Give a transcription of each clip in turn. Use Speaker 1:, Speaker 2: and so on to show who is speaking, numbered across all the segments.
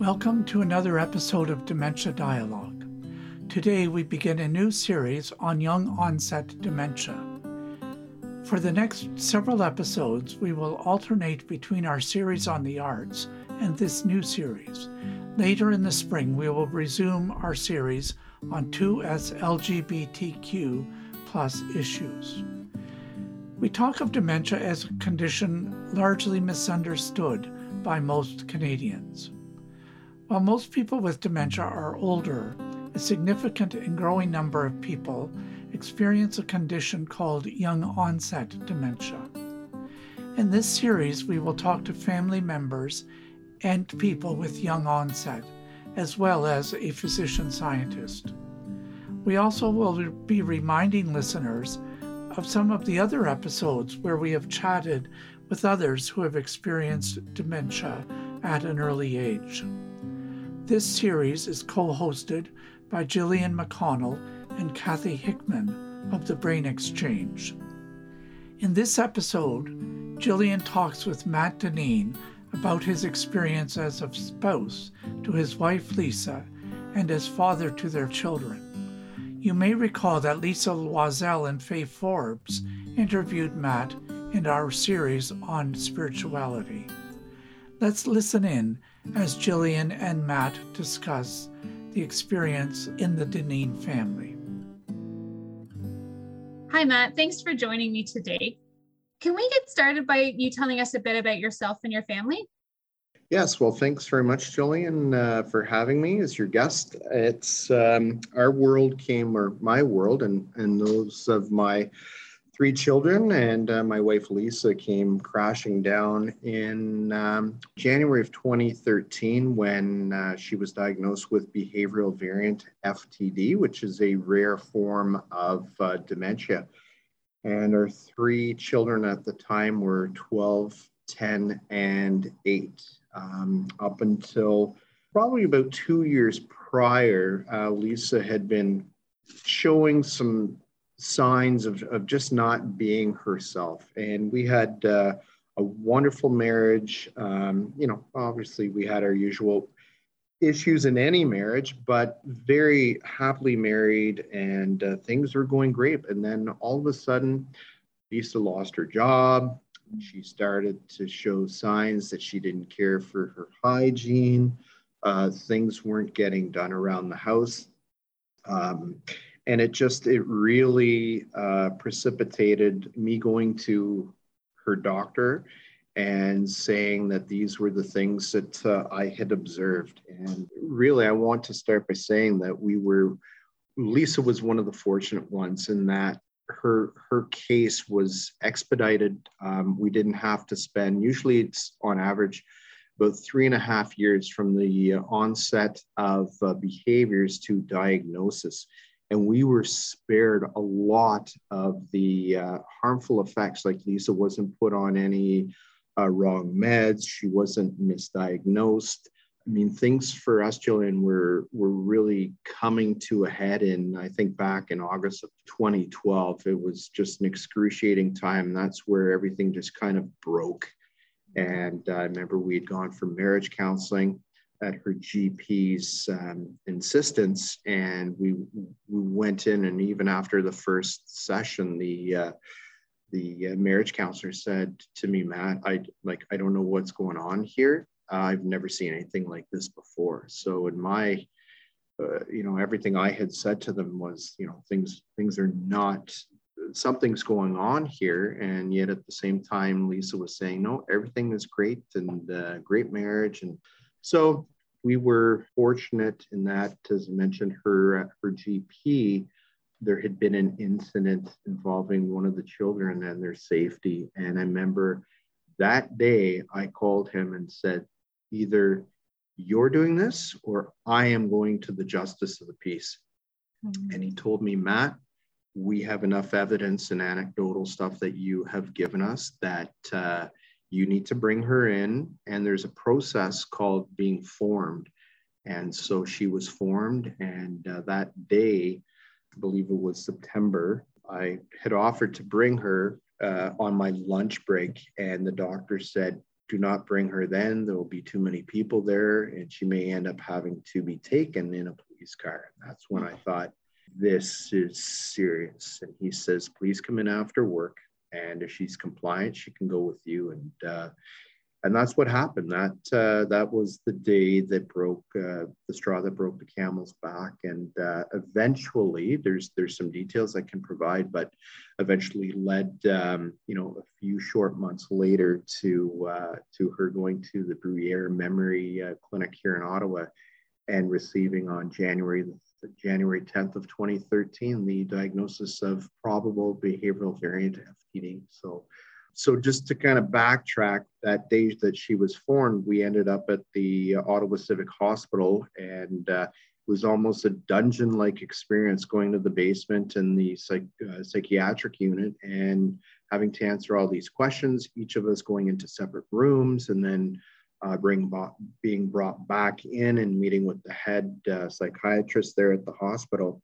Speaker 1: Welcome to another episode of Dementia Dialogue. Today we begin a new series on young onset dementia. For the next several episodes, we will alternate between our series on the arts and this new series. Later in the spring, we will resume our series on 2S LGBTQ plus issues. We talk of dementia as a condition largely misunderstood by most Canadians. While most people with dementia are older, a significant and growing number of people experience a condition called young onset dementia. In this series, we will talk to family members and people with young onset, as well as a physician scientist. We also will be reminding listeners of some of the other episodes where we have chatted with others who have experienced dementia at an early age. This series is co hosted by Gillian McConnell and Kathy Hickman of the Brain Exchange. In this episode, Gillian talks with Matt Dineen about his experience as a spouse to his wife Lisa and as father to their children. You may recall that Lisa Loiselle and Faye Forbes interviewed Matt in our series on spirituality. Let's listen in as Jillian and Matt discuss the experience in the Dineen family.
Speaker 2: Hi, Matt. Thanks for joining me today. Can we get started by you telling us a bit about yourself and your family?
Speaker 3: Yes, well, thanks very much, Jillian, uh, for having me as your guest. It's um, our world came, or my world, and and those of my three children, and uh, my wife Lisa came crashing down in um, January of 2013 when uh, she was diagnosed with behavioral variant FTD, which is a rare form of uh, dementia. And our three children at the time were 12, 10, and 8. Um, up until probably about two years prior, uh, Lisa had been showing some signs of, of just not being herself. And we had uh, a wonderful marriage. Um, you know, obviously, we had our usual issues in any marriage, but very happily married and uh, things were going great. And then all of a sudden, Lisa lost her job. She started to show signs that she didn't care for her hygiene. Uh, things weren't getting done around the house. Um, and it just it really uh, precipitated me going to her doctor and saying that these were the things that uh, I had observed. And really, I want to start by saying that we were, Lisa was one of the fortunate ones in that her her case was expedited. Um, we didn't have to spend. Usually, it's on average about three and a half years from the onset of uh, behaviors to diagnosis and we were spared a lot of the uh, harmful effects. Like Lisa wasn't put on any uh, wrong meds, she wasn't misdiagnosed. I mean, things for us, Jillian, were were really coming to a head. And I think back in August of 2012, it was just an excruciating time. That's where everything just kind of broke. And I remember we had gone for marriage counseling at her GP's um, insistence, and we we went in, and even after the first session, the uh, the uh, marriage counselor said to me, Matt, I like I don't know what's going on here. Uh, I've never seen anything like this before. So in my uh, you know everything I had said to them was you know things things are not something's going on here and yet at the same time lisa was saying no everything is great and uh, great marriage and so we were fortunate in that, as I mentioned, her her GP, there had been an incident involving one of the children and their safety. And I remember that day I called him and said, either you're doing this or I am going to the justice of the peace. Mm-hmm. And he told me, Matt, we have enough evidence and anecdotal stuff that you have given us that uh, you need to bring her in and there's a process called being formed and so she was formed and uh, that day i believe it was september i had offered to bring her uh, on my lunch break and the doctor said do not bring her then. There will be too many people there, and she may end up having to be taken in a police car. And that's when I thought, this is serious. And he says, please come in after work. And if she's compliant, she can go with you. And uh, and that's what happened. That uh, that was the day that broke uh, the straw that broke the camel's back. And uh, eventually, there's there's some details I can provide, but eventually led um, you know a few short months later to uh, to her going to the Bruyere Memory uh, Clinic here in Ottawa and receiving on January January 10th of 2013 the diagnosis of probable behavioral variant FTD. So so just to kind of backtrack that day that she was formed, we ended up at the Ottawa Civic Hospital and uh, it was almost a dungeon-like experience going to the basement and the psych, uh, psychiatric unit and having to answer all these questions, each of us going into separate rooms and then uh, bring, being brought back in and meeting with the head uh, psychiatrist there at the hospital.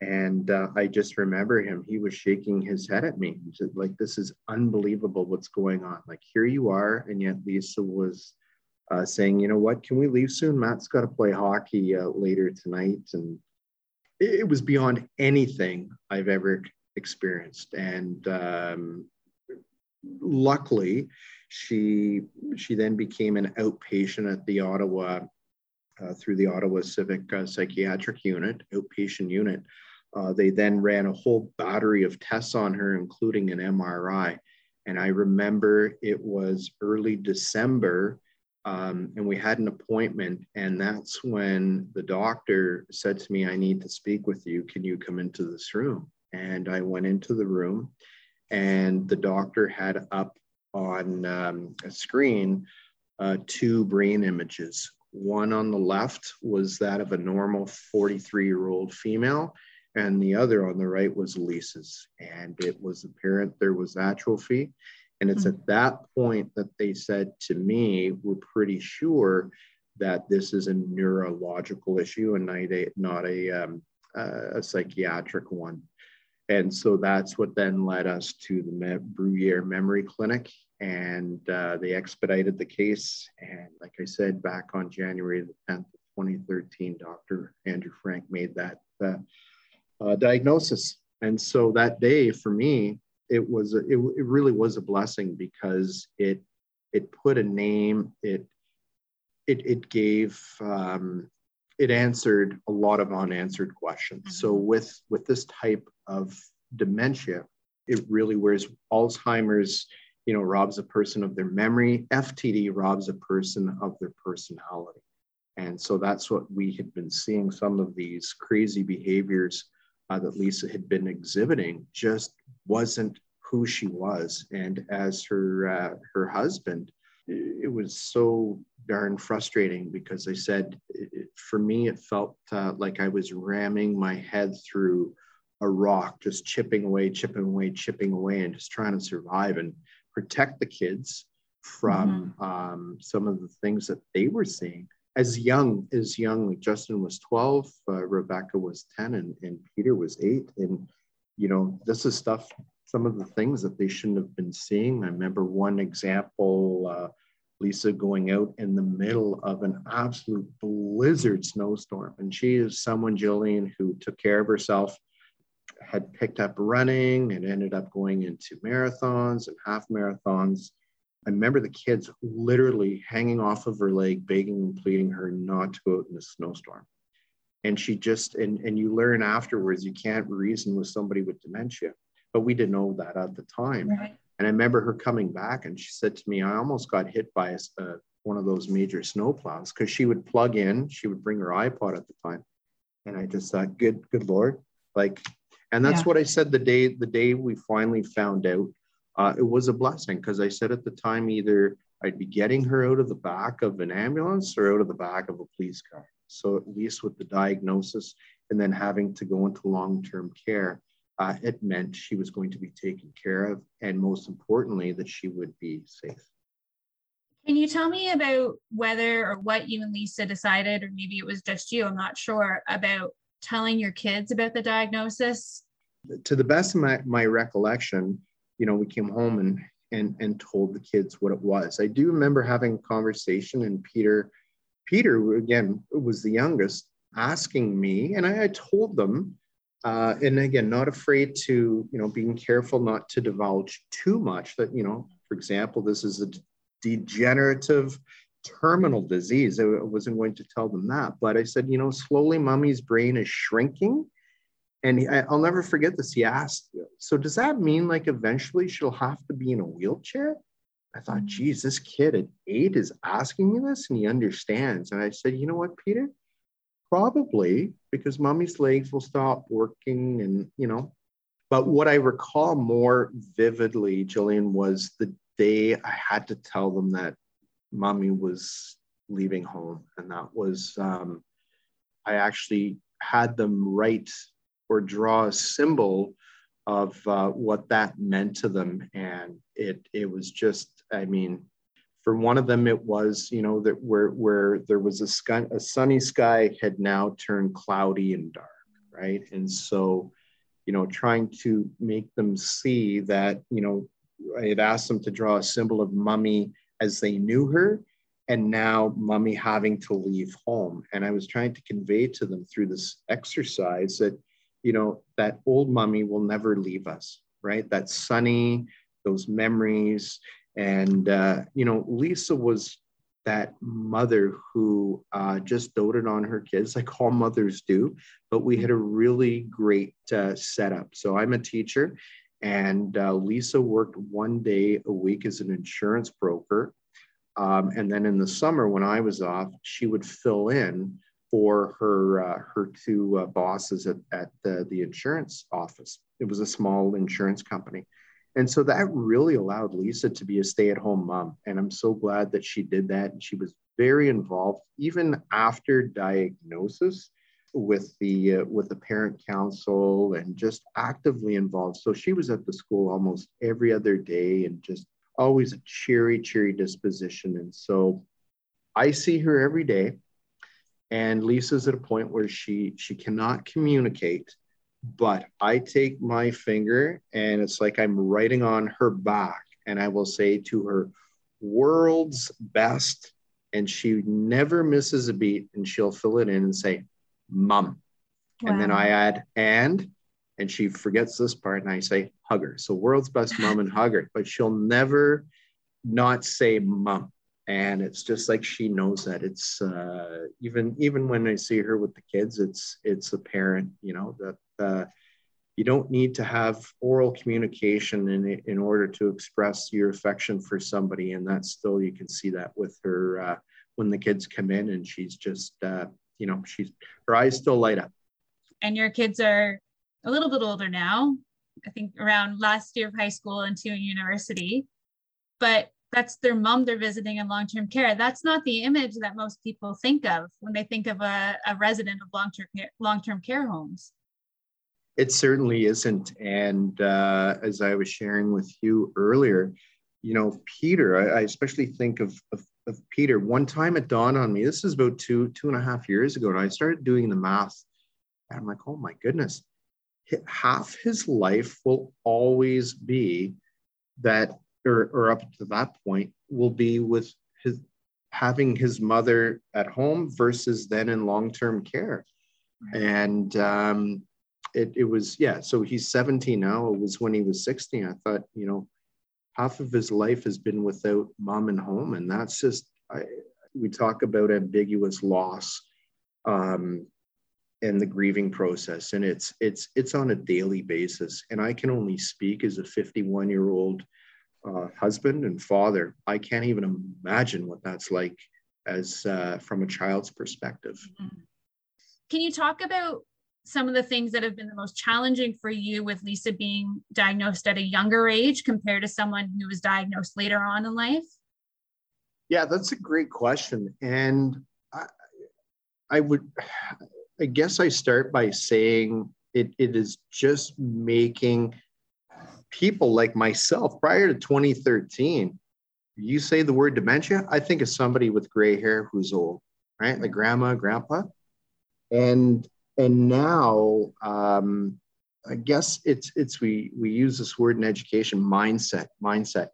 Speaker 3: And uh, I just remember him, he was shaking his head at me. Said, like, this is unbelievable what's going on. Like, here you are. And yet Lisa was uh, saying, you know what, can we leave soon? Matt's got to play hockey uh, later tonight. And it, it, was beyond anything I've ever experienced. And um, luckily, she she then became an outpatient at the Ottawa uh, through the Ottawa Civic uh, Psychiatric Unit, outpatient unit. Uh, they then ran a whole battery of tests on her, including an MRI. And I remember it was early December, um, and we had an appointment. And that's when the doctor said to me, I need to speak with you. Can you come into this room? And I went into the room, and the doctor had up on um, a screen uh, two brain images. One on the left was that of a normal 43 year old female, and the other on the right was Lisa's. And it was apparent there was atrophy. And it's mm-hmm. at that point that they said to me, we're pretty sure that this is a neurological issue and not a, not a, um, uh, a psychiatric one. And so that's what then led us to the Me- Bruyere Memory Clinic. And uh, they expedited the case. And like I said, back on January the 10th of 2013, Dr. Andrew Frank made that uh, uh, diagnosis. And so that day for me, it was a, it, it really was a blessing because it it put a name it it it gave um, it answered a lot of unanswered questions. Mm-hmm. So with with this type of dementia, it really whereas Alzheimer's you know robs a person of their memory, FTD robs a person of their personality. And so that's what we had been seeing some of these crazy behaviors uh, that Lisa had been exhibiting just wasn't who she was. And as her uh, her husband, it was so darn frustrating because I said, for me, it felt uh, like I was ramming my head through a rock, just chipping away, chipping away, chipping away, and just trying to survive and protect the kids from mm-hmm. um, some of the things that they were seeing as young as young like justin was 12 uh, rebecca was 10 and, and peter was 8 and you know this is stuff some of the things that they shouldn't have been seeing i remember one example uh, lisa going out in the middle of an absolute blizzard snowstorm and she is someone jillian who took care of herself had picked up running and ended up going into marathons and half marathons I remember the kids literally hanging off of her leg, begging and pleading her not to go out in a snowstorm. And she just, and, and you learn afterwards, you can't reason with somebody with dementia. But we didn't know that at the time. Right. And I remember her coming back and she said to me, I almost got hit by a, uh, one of those major snowplows because she would plug in, she would bring her iPod at the time. And I just thought, good, good Lord. Like, and that's yeah. what I said the day, the day we finally found out uh, it was a blessing because I said at the time either I'd be getting her out of the back of an ambulance or out of the back of a police car. So at least with the diagnosis and then having to go into long-term care, uh, it meant she was going to be taken care of, and most importantly, that she would be safe.
Speaker 2: Can you tell me about whether or what you and Lisa decided, or maybe it was just you, I'm not sure, about telling your kids about the diagnosis?
Speaker 3: To the best of my, my recollection, you know, we came home and and and told the kids what it was. I do remember having a conversation, and Peter, Peter again was the youngest, asking me, and I, I told them, uh, and again, not afraid to you know being careful not to divulge too much. That you know, for example, this is a degenerative terminal disease. I wasn't going to tell them that, but I said, you know, slowly, mommy's brain is shrinking and I'll never forget this. He asked, "So does that mean like eventually she'll have to be in a wheelchair?" I thought, mm. "Geez, this kid at eight is asking me this, and he understands." And I said, "You know what, Peter? Probably because mommy's legs will stop working, and you know." But what I recall more vividly, Jillian, was the day I had to tell them that mommy was leaving home, and that was um, I actually had them write or draw a symbol of uh, what that meant to them. And it it was just, I mean, for one of them, it was you know that where where there was a sky, a sunny sky had now turned cloudy and dark, right? And so, you know, trying to make them see that you know, I had asked them to draw a symbol of mummy as they knew her. And now, mummy having to leave home. And I was trying to convey to them through this exercise that you know, that old mummy will never leave us, right? That sunny, those memories. And, uh, you know, Lisa was that mother who uh, just doted on her kids, like all mothers do. But we had a really great uh, setup. So I'm a teacher, and uh, Lisa worked one day a week as an insurance broker. Um, and then in the summer, when I was off, she would fill in for her uh, her two uh, bosses at, at the, the insurance office. It was a small insurance company. And so that really allowed Lisa to be a stay at home mom. And I'm so glad that she did that. And she was very involved, even after diagnosis with the uh, with the parent council and just actively involved so she was at the school almost every other day and just always a cheery cheery disposition and so i see her every day and lisa's at a point where she she cannot communicate but i take my finger and it's like i'm writing on her back and i will say to her world's best. And she never misses a beat and she'll fill it in and say mom. Wow. and then i add and and she forgets this part and i say hugger. So world's best mom and hugger but she'll never not say mom and it's just like she knows that it's uh, even even when I see her with the kids, it's it's apparent, you know, that uh, you don't need to have oral communication in in order to express your affection for somebody, and that's still you can see that with her uh, when the kids come in, and she's just uh, you know she's her eyes still light up.
Speaker 2: And your kids are a little bit older now. I think around last year of high school and two in university, but that's their mom they're visiting in long-term care. That's not the image that most people think of when they think of a, a resident of long-term care, long-term care homes.
Speaker 3: It certainly isn't. And uh, as i was sharing with you earlier you know peter i, I especially think of, of, of peter. One time it dawned on me this is about two two and a half years ago and i started doing the math. And i'm like oh my goodness. Half his life will always be that or, or up to that point will be with his having his mother at home versus then in long-term care. Right. and um, it, it was yeah so he's 17 now. It was when he was 16 i thought you know half of his life has been without mom and home. And that's just I, we talk about ambiguous loss um, and the grieving process. And it's it's it's on a daily basis. And i can only speak as a 51 year old uh, husband and father, I can't even imagine what that's like as uh, from a child's perspective. Mm-hmm.
Speaker 2: Can you talk about some of the things that have been the most challenging for you with Lisa being diagnosed at a younger age compared to someone who was diagnosed later on in life?
Speaker 3: Yeah, that's a great question. And I, I would, I guess I start by saying it, it is just making people like myself prior to 2013 you say the word dementia i think of somebody with gray hair who's old right? Like grandma grandpa. And and now um, i guess it's it's we we use this word in education mindset mindset.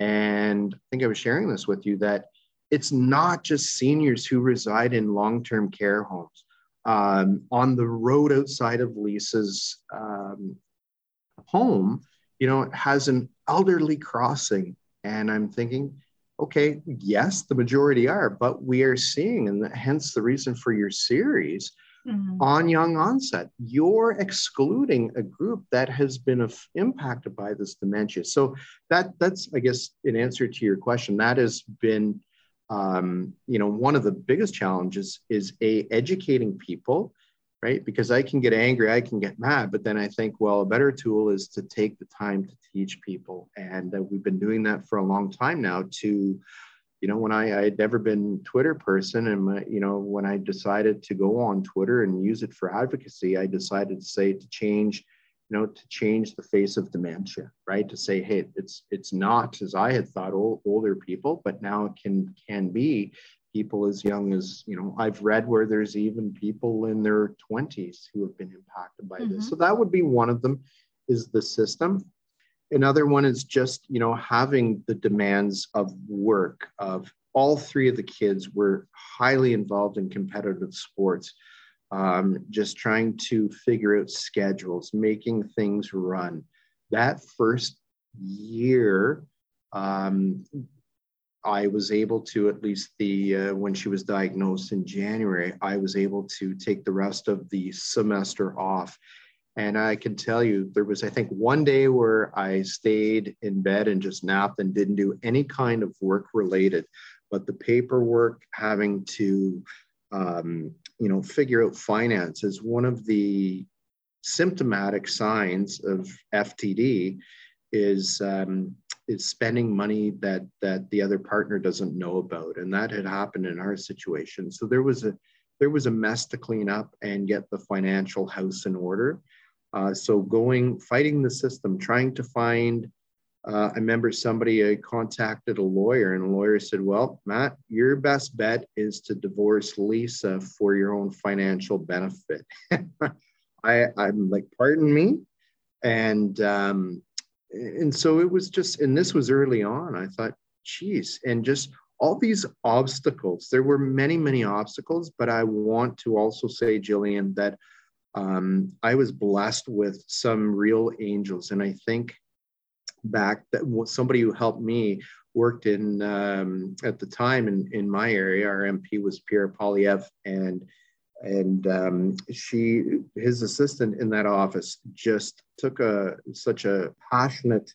Speaker 3: And I think I was sharing this with you that it's not just seniors who reside in long term care homes. Um, on the road outside of Lisa's um, home, you know, it has an elderly crossing. And I'm thinking, okay, yes, the majority are, but we are seeing, and hence the reason for your series mm-hmm. on young onset, you're excluding a group that has been impacted by this dementia. So that that's, I guess, in answer to your question, that has been, um, you know, one of the biggest challenges is a educating people right? Because I can get angry, I can get mad, but then I think, well, a better tool is to take the time to teach people. And uh, we've been doing that for a long time now to, you know, when I, I had never been Twitter person and, my, you know, when I decided to go on Twitter and use it for advocacy, I decided to say to change, you know, to change the face of dementia, right? To say, hey, it's it's not as I had thought old, older people, but now it can can be people as young as you know i've read where there's even people in their 20s who have been impacted by mm-hmm. this so that would be one of them is the system. Another one is just you know having the demands of work of all three of the kids were highly involved in competitive sports um, just trying to figure out schedules making things run. That first year um, I was able to at least the uh, when she was diagnosed in January, I was able to take the rest of the semester off. And I can tell you, there was, I think, one day where I stayed in bed and just napped and didn't do any kind of work related. But the paperwork, having to, um, you know, figure out finance is one of the symptomatic signs of FTD is um, is spending money that that the other partner doesn't know about. And that had happened in our situation. So there was a there was a mess to clean up and get the financial house in order. Uh, so going fighting the system trying to find uh, i remember somebody uh, contacted a lawyer and the lawyer said well matt your best bet is to divorce lisa for your own financial benefit. I, i'm like pardon me? And um, and so it was just and this was early on i thought geez and just all these obstacles there were many many obstacles but i want to also say jillian that um, i was blessed with some real angels. And i think back that somebody who helped me worked in um, at the time in, in my area our mp was pierre poilievre and and um, she his assistant in that office just took a such a passionate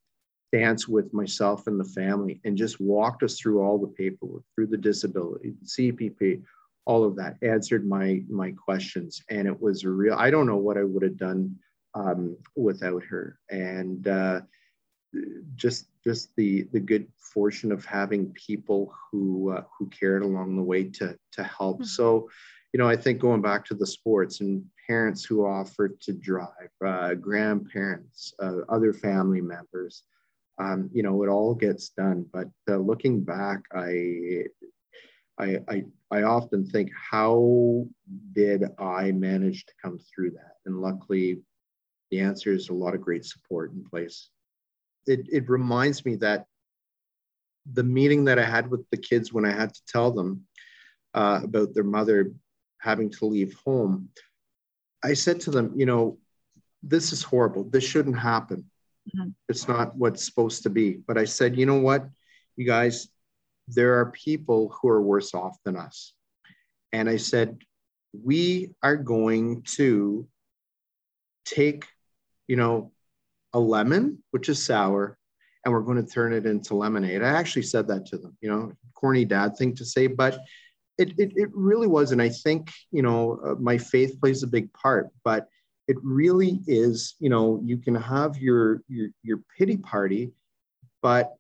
Speaker 3: stance with myself and the family and just walked us through all the paperwork through the disability cpp all of that answered my my questions. And it was a real i don't know what i would have done um, without her. And uh, just just the the good fortune of having people who uh, who cared along the way to to help. Mm-hmm. so you know, I think going back to the sports and parents who offered to drive, uh, grandparents, uh, other family members, um, you know, it all gets done. But uh, looking back, I, I, I, I often think, how did I manage to come through that? And luckily, the answer is a lot of great support in place. It, it reminds me that the meeting that I had with the kids when I had to tell them uh, about their mother having to leave home, I said to them, you know, this is horrible. This shouldn't happen. Mm-hmm. It's not what's supposed to be. But I said, you know what, you guys, there are people who are worse off than us. And I said, we are going to take, you know, a lemon, which is sour, and we're going to turn it into lemonade. I actually said that to them, you know, corny dad thing to say, but it, it, it really was. And I think, you know, uh, my faith plays a big part, but it really is, you know, you can have your, your, your pity party, but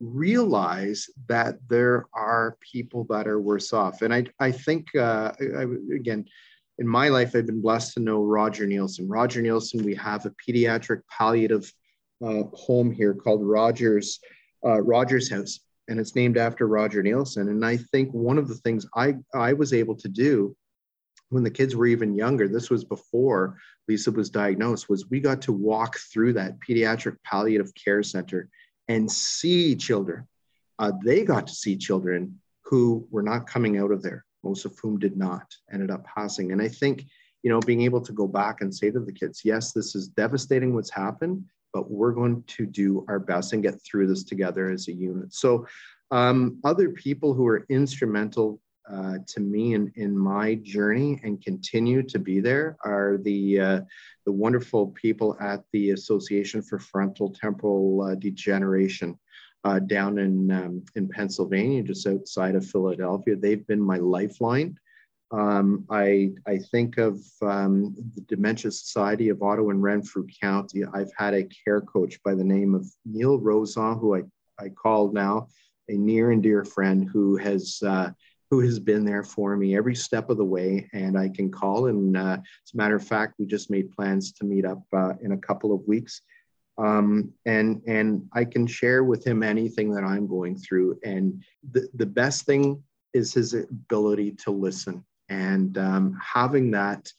Speaker 3: realize that there are people that are worse off. And I, I think, uh, I, again, in my life, I've been blessed to know Roger Neilson. Roger Neilson, we have a pediatric palliative uh, home here called Rogers, uh, Rogers House and it's named after Roger Neilson. And I think one of the things I, I was able to do when the kids were even younger, this was before Lisa was diagnosed, was we got to walk through that pediatric palliative care center and see children uh, they got to see children who were not coming out of there, most of whom did not, ended up passing. And I think, you know, being able to go back and say to the kids, yes, this is devastating what's happened, but we're going to do our best and get through this together as a unit. So, um, other people who are instrumental uh, to me in, in my journey and continue to be there are the uh, the wonderful people at the Association for Frontal Temporal uh, Degeneration uh, down in um, in Pennsylvania, just outside of Philadelphia. They've been my lifeline. Um, I I think of um, the Dementia Society of Ottawa and Renfrew County. I've had a care coach by the name of Neil Rozon, who I I call now a near and dear friend who has uh, who has been there for me every step of the way. And I can call. And uh, as a matter of fact, we just made plans to meet up uh, in a couple of weeks. Um, and and I can share with him anything that I'm going through. And the, the best thing is his ability to listen. And um, having that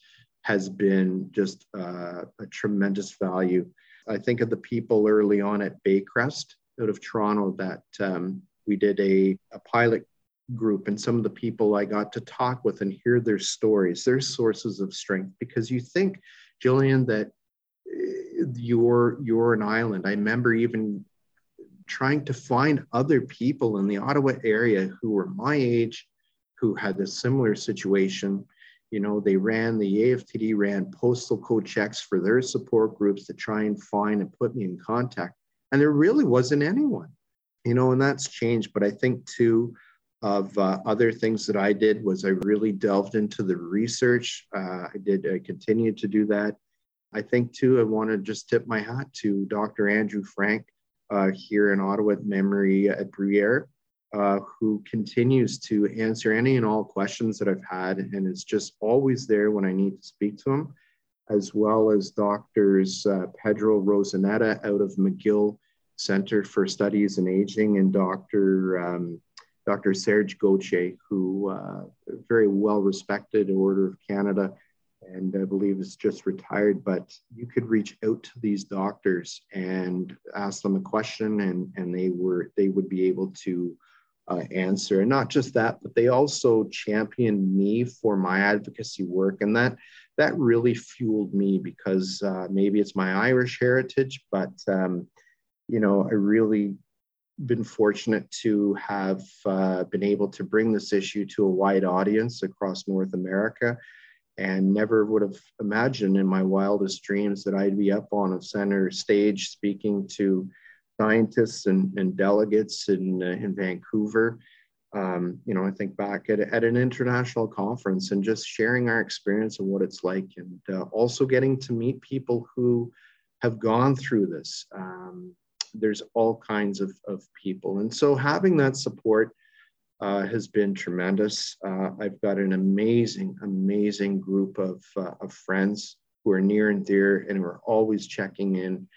Speaker 3: has been just uh, a tremendous value. I think of the people early on at Baycrest out of Toronto that um, we did a, a pilot group and some of the people I got to talk with and hear their stories, their sources of strength. Because you think, Jillian, that eh, you're you're an island. I remember even trying to find other people in the Ottawa area who were my age, who had a similar situation. You know, they ran the AFTD ran postal code checks for their support groups to try and find and put me in contact. And there really wasn't anyone, you know, and that's changed. But I think too, of uh, other things that I did was I really delved into the research. Uh, I did, I continued to do that. I think too, I want to just tip my hat to Dr. Andrew Frank uh, here in Ottawa at Memory at Bruyere, uh, who continues to answer any and all questions that I've had and is just always there when I need to speak to him, as well as doctors uh, Pedro Rosa-Neto out of McGill Center for Studies in Aging and Dr. Um, Dr. Serge Gauthier, who uh, very well respected Order of Canada, and I believe is just retired. But you could reach out to these doctors and ask them a question, and and they were they would be able to uh, answer. And not just that, but they also championed me for my advocacy work, and that that really fueled me because uh, maybe it's my Irish heritage, but um, you know I really been fortunate to have uh, been able to bring this issue to a wide audience across North America and never would have imagined in my wildest dreams that I'd be up on a center stage speaking to scientists and, and delegates in, uh, in Vancouver. Um, you know, I think back at, at an international conference and just sharing our experience and what it's like, and uh, also getting to meet people who have gone through this. Um, there's all kinds of, of people. And so having that support uh, has been tremendous. Uh, I've got an amazing, amazing group of, uh, of friends who are near and dear and who are always checking in.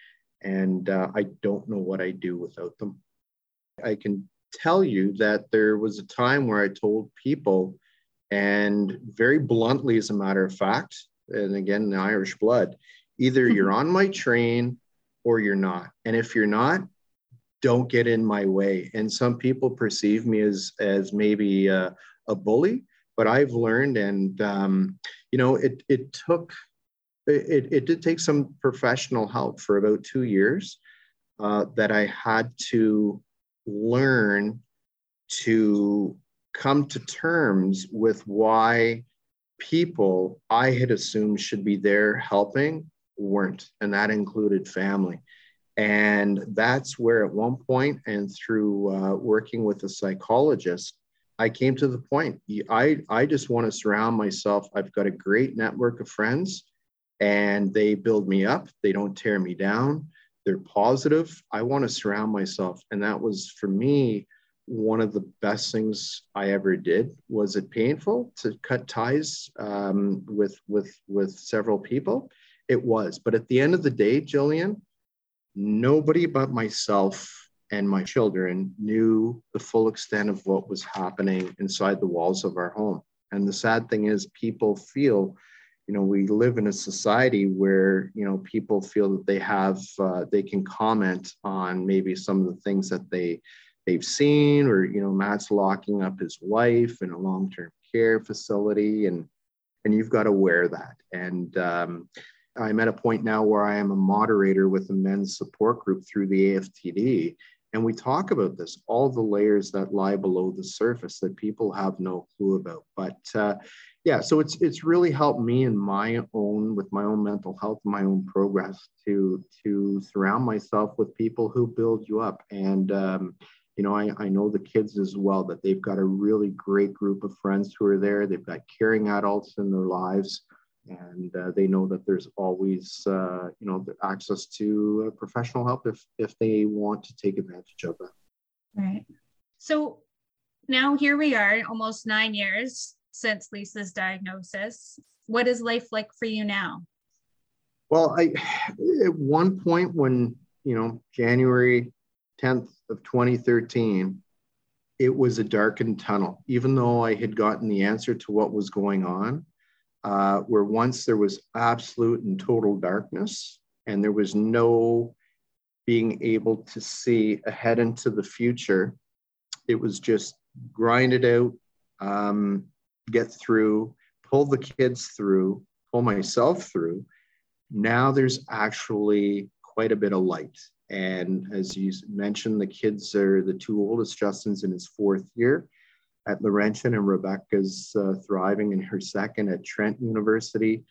Speaker 3: And uh, I don't know what I'd do without them. I can tell you that there was a time where I told people, and very bluntly, as a matter of fact, and again, the Irish blood, either you're on my train or you're not. And if you're not, don't get in my way. And some people perceive me as as maybe a, a bully, but I've learned, and um, you know, it it took it, it did take some professional help for about two years uh, that I had to learn to come to terms with why people I had assumed should be there helping weren't, and that included family. And that's where, at one point, and through uh, working with a psychologist, I came to the point. I, I just want to surround myself. I've got a great network of friends, and they build me up. They don't tear me down. They're positive. I want to surround myself. And that was, for me, one of the best things I ever did. Was it painful to cut ties um, with with with several people? It was. But at the end of the day, Jillian, nobody but myself and my children knew the full extent of what was happening inside the walls of our home. And the sad thing is, people feel, you know, we live in a society where, you know, people feel that they have, uh, they can comment on maybe some of the things that they they've seen, or you know, Matt's locking up his wife in a long-term care facility, and and you've got to wear that. And um, I'm at a point now where I am a moderator with a men's support group through the AFTD, and we talk about this, all the layers that lie below the surface that people have no clue about. But uh, yeah, so it's it's really helped me in my own with my own mental health, my own progress to to surround myself with people who build you up. And um, you know, I, I know the kids as well that they've got a really great group of friends who are there. They've got caring adults in their lives and uh, they know that there's always uh, you know access to uh, professional help if if they want to take advantage of that
Speaker 2: right so now here we are almost nine years since lisa's diagnosis what is life like for you now
Speaker 3: well i at one point when you know january 10th of 2013 it was a darkened tunnel even though i had gotten the answer to what was going on uh, where once there was absolute and total darkness, and there was no being able to see ahead into the future. It was just grinded out, um, get through, pull the kids through, pull myself through. Now there's actually quite a bit of light. And as you mentioned, the kids are the two oldest. Justin's in his fourth year at Laurentian, and Rebecca's uh, thriving in her second at Trent University,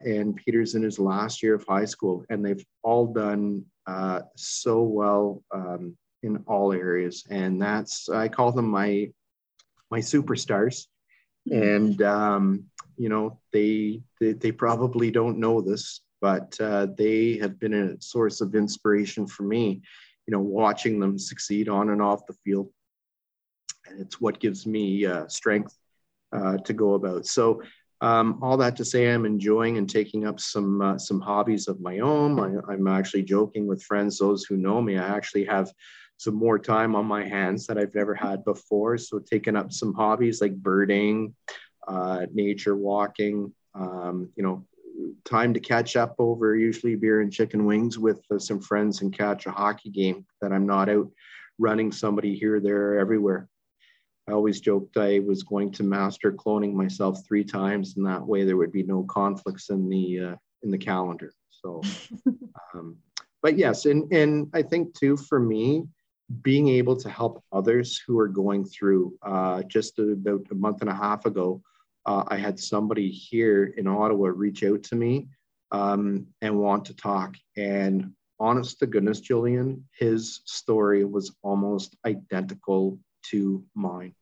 Speaker 3: and Peter's in his last year of high school, and they've all done uh, so well um, in all areas, and that's I call them my my superstars, and um, you know they, they, they probably don't know this, but uh, they have been a source of inspiration for me. You know, watching them succeed on and off the field and it's what gives me uh, strength uh, to go about. So um, all that to say, I'm enjoying and taking up some uh, some hobbies of my own. I, am actually joking with friends, those who know me. I actually have some more time on my hands that I've never had before. So taking up some hobbies like birding, uh, nature walking. Um, you know, time to catch up over usually beer and chicken wings with uh, some friends and catch a hockey game that I'm not out running somebody here, there, everywhere. I always joked I was going to master cloning myself three times, and that way there would be no conflicts in the uh, in the calendar. So, um, but yes, and and I think too for me, being able to help others who are going through. Uh, just about a month and a half ago, uh, I had somebody here in Ottawa reach out to me um, and want to talk, and honest to goodness, Julian, his story was almost identical to mine.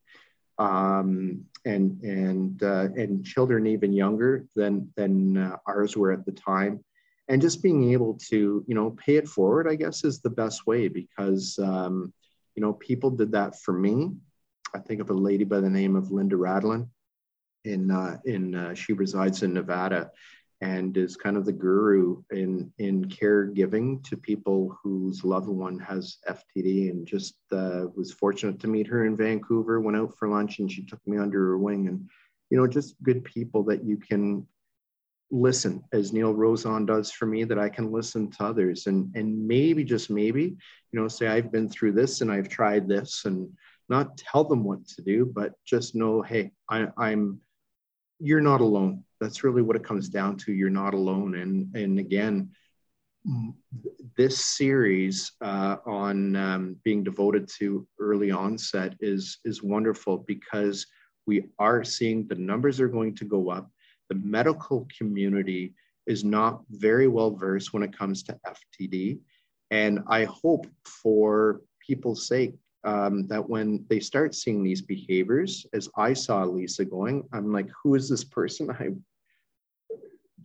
Speaker 3: Um, and and uh, and children even younger than than uh, ours were at the time, and just being able to you know pay it forward, I guess, is the best way because um, you know people did that for me. I think of a lady by the name of Linda Radlin, in uh, in uh, she resides in Nevada, and is kind of the guru in in caregiving to people whose loved one has FTD. And just uh, was fortunate to meet her in Vancouver. Went out for lunch, and she took me under her wing. And you know, just good people that you can listen, as Neil Rozon does for me, that I can listen to others, and and maybe just maybe, you know, say I've been through this and I've tried this, and not tell them what to do, but just know, hey, I, I'm you're not alone that's really what it comes down to. You're not alone. And and again, this series uh, on um, being devoted to early onset is is wonderful because we are seeing the numbers are going to go up. The medical community is not very well versed when it comes to FTD, and I hope for people's sake um, that when they start seeing these behaviors, as I saw Lisa going, I'm like, who is this person? I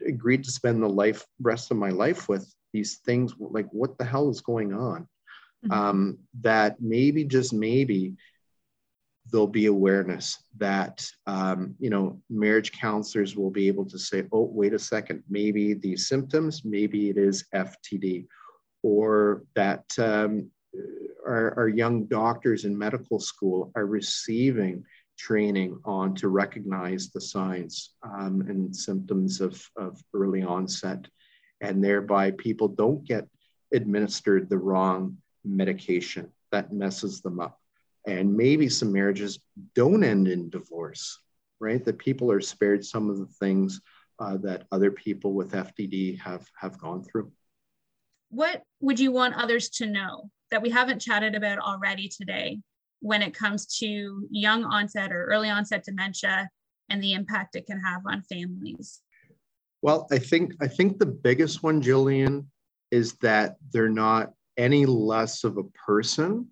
Speaker 3: agreed to spend the life rest of my life with these things like what the hell is going on mm-hmm. um, that maybe just maybe there'll be awareness that um, you know marriage counselors will be able to say oh wait a second maybe these symptoms maybe it is ftd or that um, our, our young doctors in medical school are receiving training on to recognize the signs um, and symptoms of, of early onset. And thereby, people don't get administered the wrong medication that messes them up. And maybe some marriages don't end in divorce, right? That people are spared some of the things uh, that other people with FTD have have gone through.
Speaker 2: What would you want others to know that we haven't chatted about already today when it comes to young onset or early onset dementia and the impact it can have on families?
Speaker 3: Well, I think I think the biggest one, Jillian, is that they're not any less of a person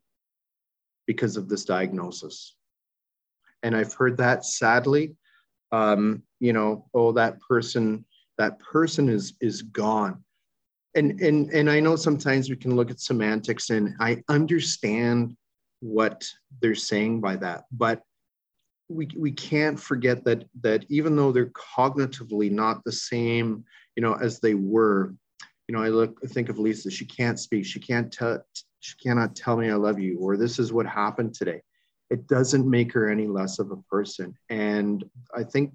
Speaker 3: because of this diagnosis. And I've heard that sadly. Um, you know, oh, that person, that person is is gone. And and and I know sometimes we can look at semantics and I understand what they're saying by that, but we, we can't forget that that even though they're cognitively not the same you know as they were you know i look I think of lisa she can't speak she can't tell she cannot tell me i love you or this is what happened today. It doesn't make her any less of a person. And i think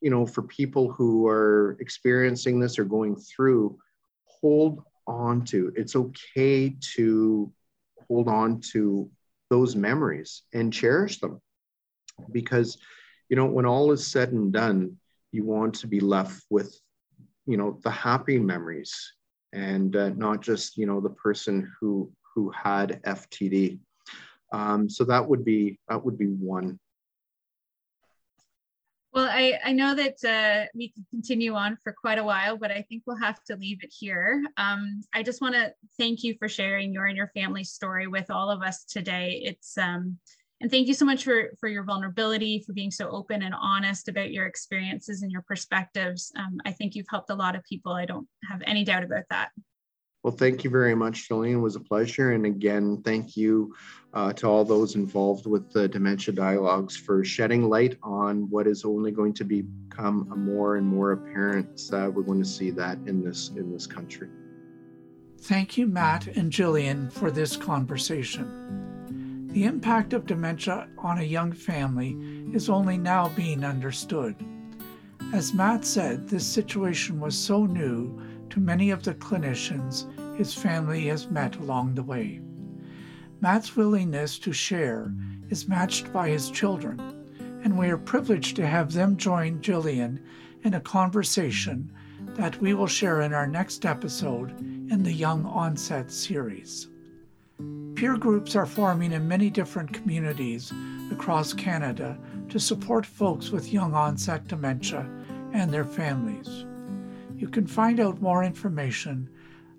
Speaker 3: you know for people who are experiencing this or going through hold on to it's okay to hold on to those memories and cherish them. Because you know when all is said and done you want to be left with you know the happy memories and uh, not just you know the person who who had ftd um, so that would be that would be one
Speaker 2: well, I, I know that uh, we could continue on for quite a while, but I think we'll have to leave it here. Um, I just want to thank you for sharing your and your family's story with all of us today. It's um, and thank you so much for, for your vulnerability, for being so open and honest about your experiences and your perspectives. Um, I think you've helped a lot of people. I don't have any doubt about that.
Speaker 3: Well, thank you very much, Jillian. It was a pleasure. And again, thank you uh, to all those involved with the Dementia Dialogues for shedding light on what is only going to become a more and more apparent. Uh, we're going to see that in this in this country.
Speaker 1: Thank you, Matt and Jillian, for this conversation. The impact of dementia on a young family is only now being understood. As Matt said, this situation was so new to many of the clinicians his family has met along the way. Matt's willingness to share is matched by his children, and we are privileged to have them join Jillian in a conversation that we will share in our next episode in the Young Onset series. Peer groups are forming in many different communities across Canada to support folks with young onset dementia and their families. You can find out more information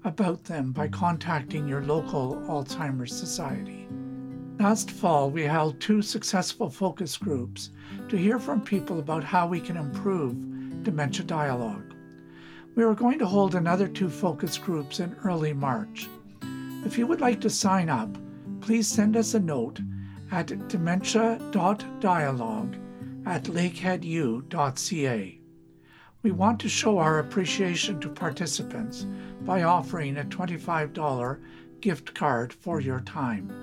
Speaker 1: about them by contacting your local Alzheimer's Society. Last fall, we held two successful focus groups to hear from people about how we can improve dementia dialogue. We are going to hold another two focus groups in early March. If you would like to sign up, please send us a note at dementia.dialogue at lakeheadu.ca. We want to show our appreciation to participants by offering a $25 gift card for your time.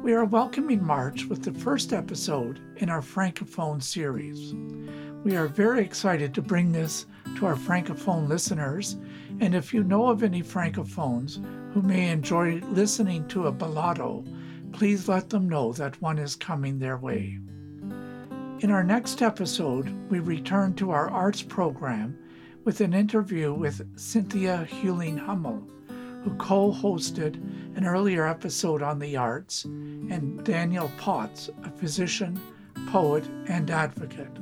Speaker 1: We are welcoming March with the first episode in our Francophone series. We are very excited to bring this to our Francophone listeners, and if you know of any Francophones who may enjoy listening to a balado, please let them know that one is coming their way. In our next episode, we return to our arts program with an interview with Cynthia Huling Hummel, who co hosted an earlier episode on the arts, and Daniel Potts, a physician, poet, and advocate.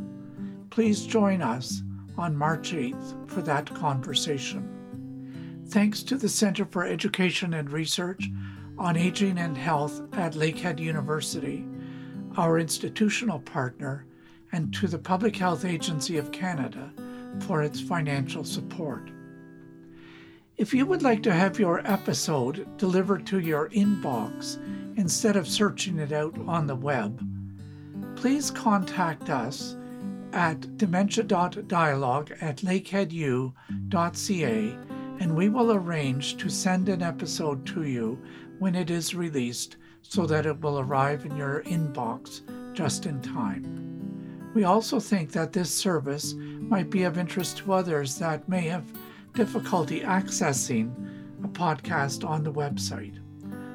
Speaker 1: Please join us on March 8th for that conversation. Thanks to the Center for Education and Research on Aging and Health at Lakehead University, our institutional partner, and to the Public Health Agency of Canada for its financial support. If you would like to have your episode delivered to your inbox instead of searching it out on the web, please contact us at dementia.dialogue at lakeheadu.ca and we will arrange to send an episode to you when it is released so that it will arrive in your inbox just in time. We also think that this service might be of interest to others that may have difficulty accessing a podcast on the website.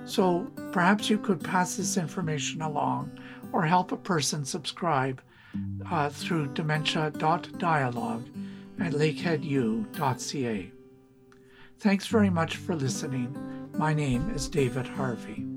Speaker 1: So perhaps you could pass this information along or help a person subscribe uh, through dementia.dialogue at lakeheadu.ca. Thanks very much for listening. My name is David Harvey.